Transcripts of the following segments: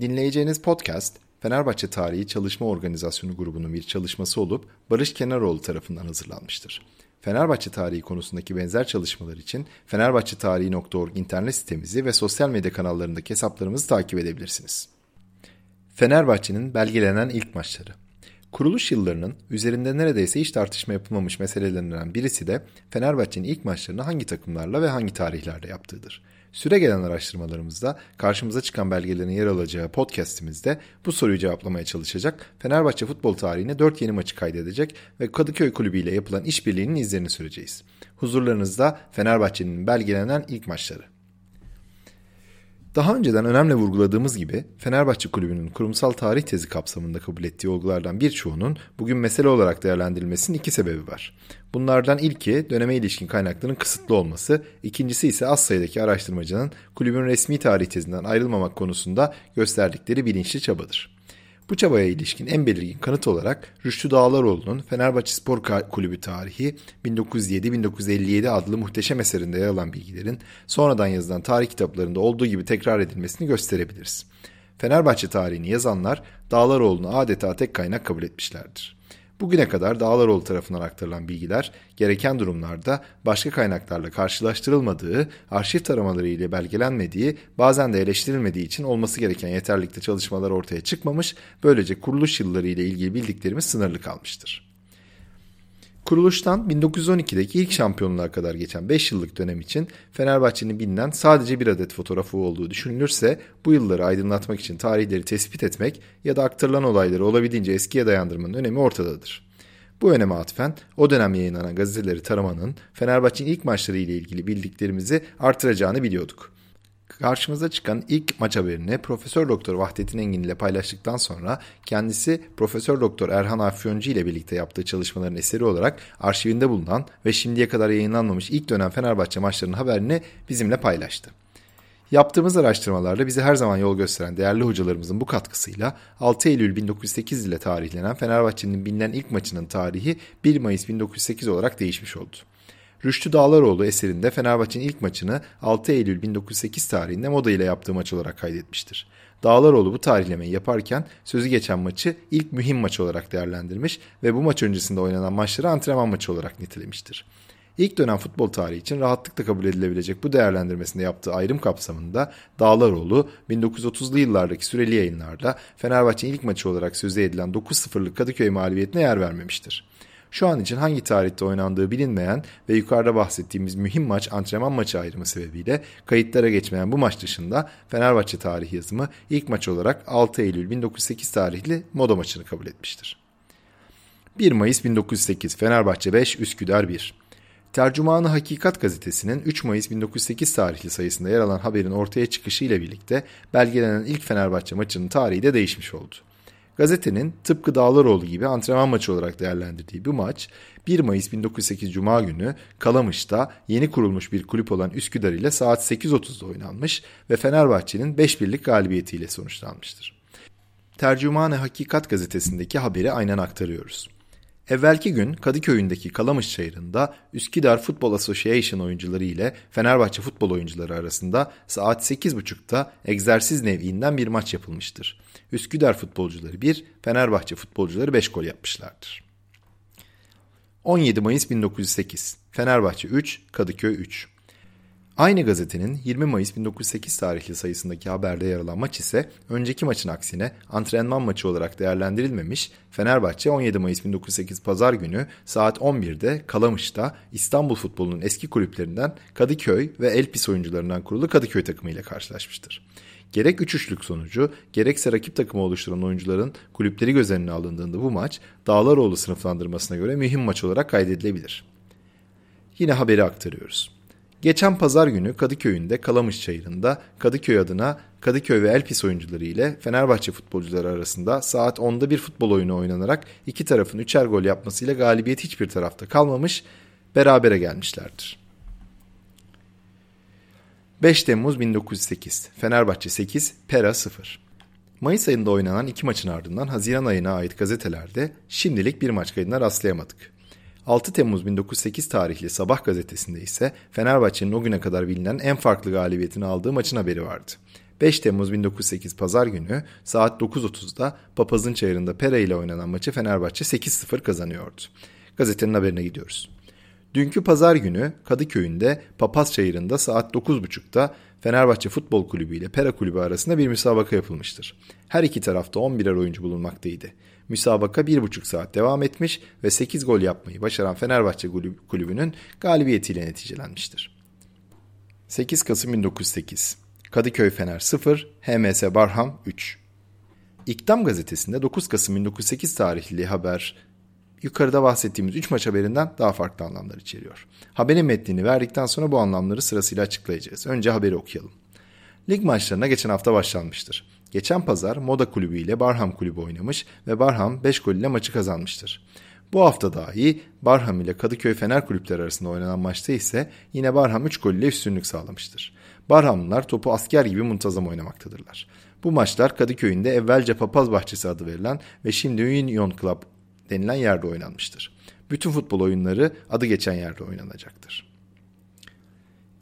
Dinleyeceğiniz podcast Fenerbahçe Tarihi Çalışma Organizasyonu grubunun bir çalışması olup Barış Kenaroğlu tarafından hazırlanmıştır. Fenerbahçe tarihi konusundaki benzer çalışmalar için fenerbahçetarihi.org internet sitemizi ve sosyal medya kanallarındaki hesaplarımızı takip edebilirsiniz. Fenerbahçe'nin belgelenen ilk maçları Kuruluş yıllarının üzerinde neredeyse hiç tartışma yapılmamış meselelerinden birisi de Fenerbahçe'nin ilk maçlarını hangi takımlarla ve hangi tarihlerde yaptığıdır. Süre gelen araştırmalarımızda karşımıza çıkan belgelerin yer alacağı podcastimizde bu soruyu cevaplamaya çalışacak, Fenerbahçe futbol tarihine 4 yeni maçı kaydedecek ve Kadıköy Kulübü ile yapılan işbirliğinin izlerini süreceğiz. Huzurlarınızda Fenerbahçe'nin belgelenen ilk maçları. Daha önceden önemli vurguladığımız gibi Fenerbahçe Kulübü'nün kurumsal tarih tezi kapsamında kabul ettiği olgulardan birçoğunun bugün mesele olarak değerlendirilmesinin iki sebebi var. Bunlardan ilki döneme ilişkin kaynakların kısıtlı olması, ikincisi ise az sayıdaki araştırmacının kulübün resmi tarih tezinden ayrılmamak konusunda gösterdikleri bilinçli çabadır. Bu çabaya ilişkin en belirgin kanıt olarak Rüştü Dağlaroğlu'nun Fenerbahçe Spor Kulübü tarihi 1907-1957 adlı muhteşem eserinde yer alan bilgilerin sonradan yazılan tarih kitaplarında olduğu gibi tekrar edilmesini gösterebiliriz. Fenerbahçe tarihini yazanlar Dağlaroğlu'nu adeta tek kaynak kabul etmişlerdir. Bugüne kadar Dağlaroğlu tarafından aktarılan bilgiler gereken durumlarda başka kaynaklarla karşılaştırılmadığı, arşiv taramaları ile belgelenmediği, bazen de eleştirilmediği için olması gereken yeterlikte çalışmalar ortaya çıkmamış, böylece kuruluş yılları ile ilgili bildiklerimiz sınırlı kalmıştır. Kuruluştan 1912'deki ilk şampiyonluğa kadar geçen 5 yıllık dönem için Fenerbahçe'nin bilinen sadece bir adet fotoğrafı olduğu düşünülürse bu yılları aydınlatmak için tarihleri tespit etmek ya da aktarılan olayları olabildiğince eskiye dayandırmanın önemi ortadadır. Bu öneme atfen o dönem yayınlanan gazeteleri taramanın Fenerbahçe'nin ilk maçları ile ilgili bildiklerimizi artıracağını biliyorduk. Karşımıza çıkan ilk maç haberini Profesör Doktor Vahdettin Engin ile paylaştıktan sonra kendisi Profesör Doktor Erhan Afyoncu ile birlikte yaptığı çalışmaların eseri olarak arşivinde bulunan ve şimdiye kadar yayınlanmamış ilk dönem Fenerbahçe maçlarının haberini bizimle paylaştı. Yaptığımız araştırmalarla bize her zaman yol gösteren değerli hocalarımızın bu katkısıyla 6 Eylül 1908 ile tarihlenen Fenerbahçe'nin bilinen ilk maçının tarihi 1 Mayıs 1908 olarak değişmiş oldu. Rüştü Dağlaroğlu eserinde Fenerbahçe'nin ilk maçını 6 Eylül 1908 tarihinde Moda ile yaptığı maç olarak kaydetmiştir. Dağlaroğlu bu tarihlemeyi yaparken sözü geçen maçı ilk mühim maç olarak değerlendirmiş ve bu maç öncesinde oynanan maçları antrenman maçı olarak nitelemiştir. İlk dönem futbol tarihi için rahatlıkla kabul edilebilecek bu değerlendirmesinde yaptığı ayrım kapsamında Dağlaroğlu 1930'lu yıllardaki süreli yayınlarda Fenerbahçe'nin ilk maçı olarak sözü edilen 9-0'lık Kadıköy mağlubiyetine yer vermemiştir. Şu an için hangi tarihte oynandığı bilinmeyen ve yukarıda bahsettiğimiz mühim maç antrenman maçı ayrımı sebebiyle kayıtlara geçmeyen bu maç dışında Fenerbahçe tarihi yazımı ilk maç olarak 6 Eylül 1908 tarihli Moda maçını kabul etmiştir. 1 Mayıs 1908 Fenerbahçe 5 Üsküdar 1 Tercümanı Hakikat gazetesinin 3 Mayıs 1908 tarihli sayısında yer alan haberin ortaya çıkışı ile birlikte belgelenen ilk Fenerbahçe maçının tarihi de değişmiş oldu. Gazetenin tıpkı Dağlaroğlu gibi antrenman maçı olarak değerlendirdiği bu maç 1 Mayıs 1908 Cuma günü Kalamış'ta yeni kurulmuş bir kulüp olan Üsküdar ile saat 8.30'da oynanmış ve Fenerbahçe'nin 5-1'lik galibiyetiyle sonuçlanmıştır. Tercümanı Hakikat gazetesindeki haberi aynen aktarıyoruz. Evvelki gün Kadıköy'ündeki Kalamış Çayırı'nda Üsküdar Football Association oyuncuları ile Fenerbahçe futbol oyuncuları arasında saat 8.30'da egzersiz nev'inden bir maç yapılmıştır. Üsküdar futbolcuları 1, Fenerbahçe futbolcuları 5 gol yapmışlardır. 17 Mayıs 1908 Fenerbahçe 3, Kadıköy 3 Aynı gazetenin 20 Mayıs 1908 tarihli sayısındaki haberde yer alan maç ise önceki maçın aksine antrenman maçı olarak değerlendirilmemiş, Fenerbahçe 17 Mayıs 1908 pazar günü saat 11'de Kalamış'ta İstanbul futbolunun eski kulüplerinden Kadıköy ve Elpis oyuncularından kurulu Kadıköy takımı ile karşılaşmıştır. Gerek üç üçlük sonucu gerekse rakip takımı oluşturan oyuncuların kulüpleri göz önüne alındığında bu maç Dağlaroğlu sınıflandırmasına göre mühim maç olarak kaydedilebilir. Yine haberi aktarıyoruz. Geçen pazar günü Kadıköy'ünde Kalamış Çayırı'nda Kadıköy adına Kadıköy ve Elpis oyuncuları ile Fenerbahçe futbolcuları arasında saat 10'da bir futbol oyunu oynanarak iki tarafın üçer gol yapmasıyla galibiyet hiçbir tarafta kalmamış, berabere gelmişlerdir. 5 Temmuz 1908 Fenerbahçe 8, Pera 0 Mayıs ayında oynanan iki maçın ardından Haziran ayına ait gazetelerde şimdilik bir maç kaydına rastlayamadık. 6 Temmuz 1908 tarihli Sabah gazetesinde ise Fenerbahçe'nin o güne kadar bilinen en farklı galibiyetini aldığı maçın haberi vardı. 5 Temmuz 1908 Pazar günü saat 9.30'da Papazın Çayırı'nda Pera ile oynanan maçı Fenerbahçe 8-0 kazanıyordu. Gazetenin haberine gidiyoruz. Dünkü pazar günü Kadıköy'ünde Papaz Çayırı'nda saat 9.30'da Fenerbahçe Futbol Kulübü ile Pera Kulübü arasında bir müsabaka yapılmıştır. Her iki tarafta 11'er oyuncu bulunmaktaydı. Müsabaka 1,5 saat devam etmiş ve 8 gol yapmayı başaran Fenerbahçe Kulübü'nün galibiyetiyle neticelenmiştir. 8 Kasım 1908 Kadıköy Fener 0, HMS Barham 3 İktam gazetesinde 9 Kasım 1908 tarihli haber yukarıda bahsettiğimiz 3 maç haberinden daha farklı anlamlar içeriyor. Haberin metnini verdikten sonra bu anlamları sırasıyla açıklayacağız. Önce haberi okuyalım. Lig maçlarına geçen hafta başlanmıştır. Geçen pazar Moda Kulübü ile Barham Kulübü oynamış ve Barham 5 gol ile maçı kazanmıştır. Bu hafta dahi Barham ile Kadıköy Fener kulüpleri arasında oynanan maçta ise yine Barham 3 gol ile üstünlük sağlamıştır. Barhamlılar topu asker gibi muntazam oynamaktadırlar. Bu maçlar Kadıköy'ünde evvelce Papaz Bahçesi adı verilen ve şimdi Union Club denilen yerde oynanmıştır. Bütün futbol oyunları adı geçen yerde oynanacaktır.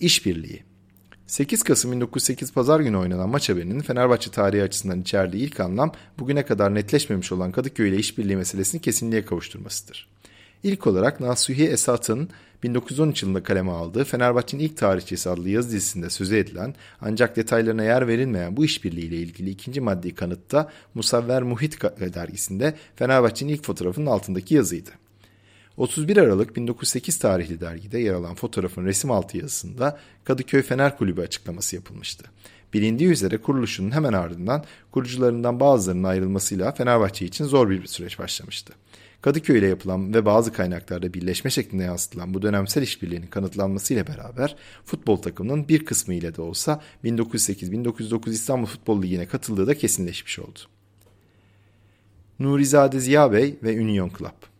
İşbirliği 8 Kasım 1908 Pazar günü oynanan maç haberinin Fenerbahçe tarihi açısından içerdiği ilk anlam bugüne kadar netleşmemiş olan Kadıköy ile işbirliği meselesini kesinliğe kavuşturmasıdır. İlk olarak Nasuhi Esat'ın 1913 yılında kaleme aldığı Fenerbahçe'nin ilk tarihçesi adlı yazı dizisinde sözü edilen ancak detaylarına yer verilmeyen bu işbirliği ile ilgili ikinci maddi kanıtta Musavver Muhit dergisinde Fenerbahçe'nin ilk fotoğrafının altındaki yazıydı. 31 Aralık 1908 tarihli dergide yer alan fotoğrafın resim altı yazısında Kadıköy Fener Kulübü açıklaması yapılmıştı. Bilindiği üzere kuruluşunun hemen ardından kurucularından bazılarının ayrılmasıyla Fenerbahçe için zor bir süreç başlamıştı. Kadıköy ile yapılan ve bazı kaynaklarda birleşme şeklinde yansıtılan bu dönemsel işbirliğinin kanıtlanmasıyla beraber futbol takımının bir kısmı ile de olsa 1908-1909 İstanbul Futbol Ligi'ne katıldığı da kesinleşmiş oldu. Nurizade Ziya Bey ve Union Club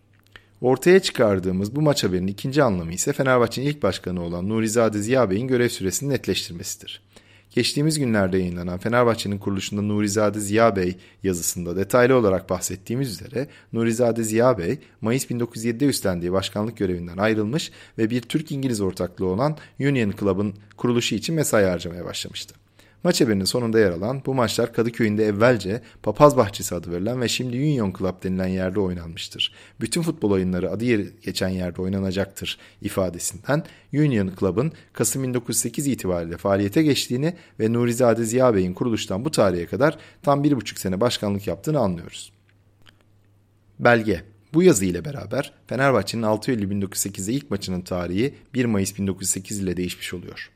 Ortaya çıkardığımız bu maç haberinin ikinci anlamı ise Fenerbahçe'nin ilk başkanı olan Nurizade Ziya Bey'in görev süresini netleştirmesidir. Geçtiğimiz günlerde yayınlanan Fenerbahçe'nin kuruluşunda Nurizade Ziya Bey yazısında detaylı olarak bahsettiğimiz üzere Nurizade Ziya Bey Mayıs 1907'de üstlendiği başkanlık görevinden ayrılmış ve bir Türk-İngiliz ortaklığı olan Union Club'ın kuruluşu için mesai harcamaya başlamıştı. Maç haberinin sonunda yer alan bu maçlar Kadıköy'ünde evvelce Papaz Bahçesi adı verilen ve şimdi Union Club denilen yerde oynanmıştır. Bütün futbol oyunları adı yer geçen yerde oynanacaktır ifadesinden Union Club'ın Kasım 1908 itibariyle faaliyete geçtiğini ve Nurizade Ziya Bey'in kuruluştan bu tarihe kadar tam bir buçuk sene başkanlık yaptığını anlıyoruz. Belge bu yazı ile beraber Fenerbahçe'nin 6 Eylül 1908'de ilk maçının tarihi 1 Mayıs 1908 ile değişmiş oluyor.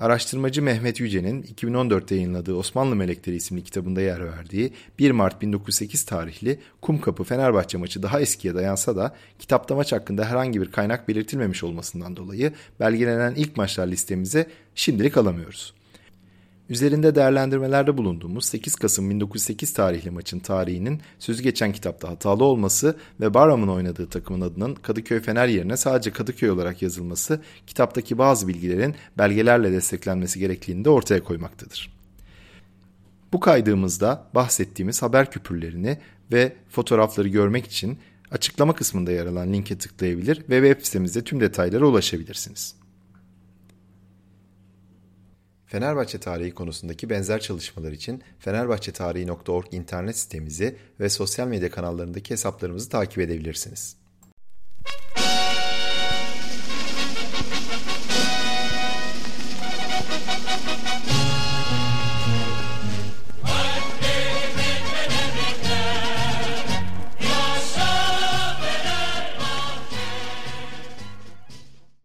Araştırmacı Mehmet Yüce'nin 2014'te yayınladığı Osmanlı Melekleri isimli kitabında yer verdiği 1 Mart 1908 tarihli Kumkapı Fenerbahçe maçı daha eskiye dayansa da kitapta maç hakkında herhangi bir kaynak belirtilmemiş olmasından dolayı belgelenen ilk maçlar listemize şimdilik alamıyoruz. Üzerinde değerlendirmelerde bulunduğumuz 8 Kasım 1908 tarihli maçın tarihinin sözü geçen kitapta hatalı olması ve Barham'ın oynadığı takımın adının Kadıköy Fener yerine sadece Kadıköy olarak yazılması kitaptaki bazı bilgilerin belgelerle desteklenmesi gerektiğini de ortaya koymaktadır. Bu kaydığımızda bahsettiğimiz haber küpürlerini ve fotoğrafları görmek için açıklama kısmında yer alan linke tıklayabilir ve web sitemizde tüm detaylara ulaşabilirsiniz. Fenerbahçe tarihi konusundaki benzer çalışmalar için fenerbahçetarihi.org internet sitemizi ve sosyal medya kanallarındaki hesaplarımızı takip edebilirsiniz.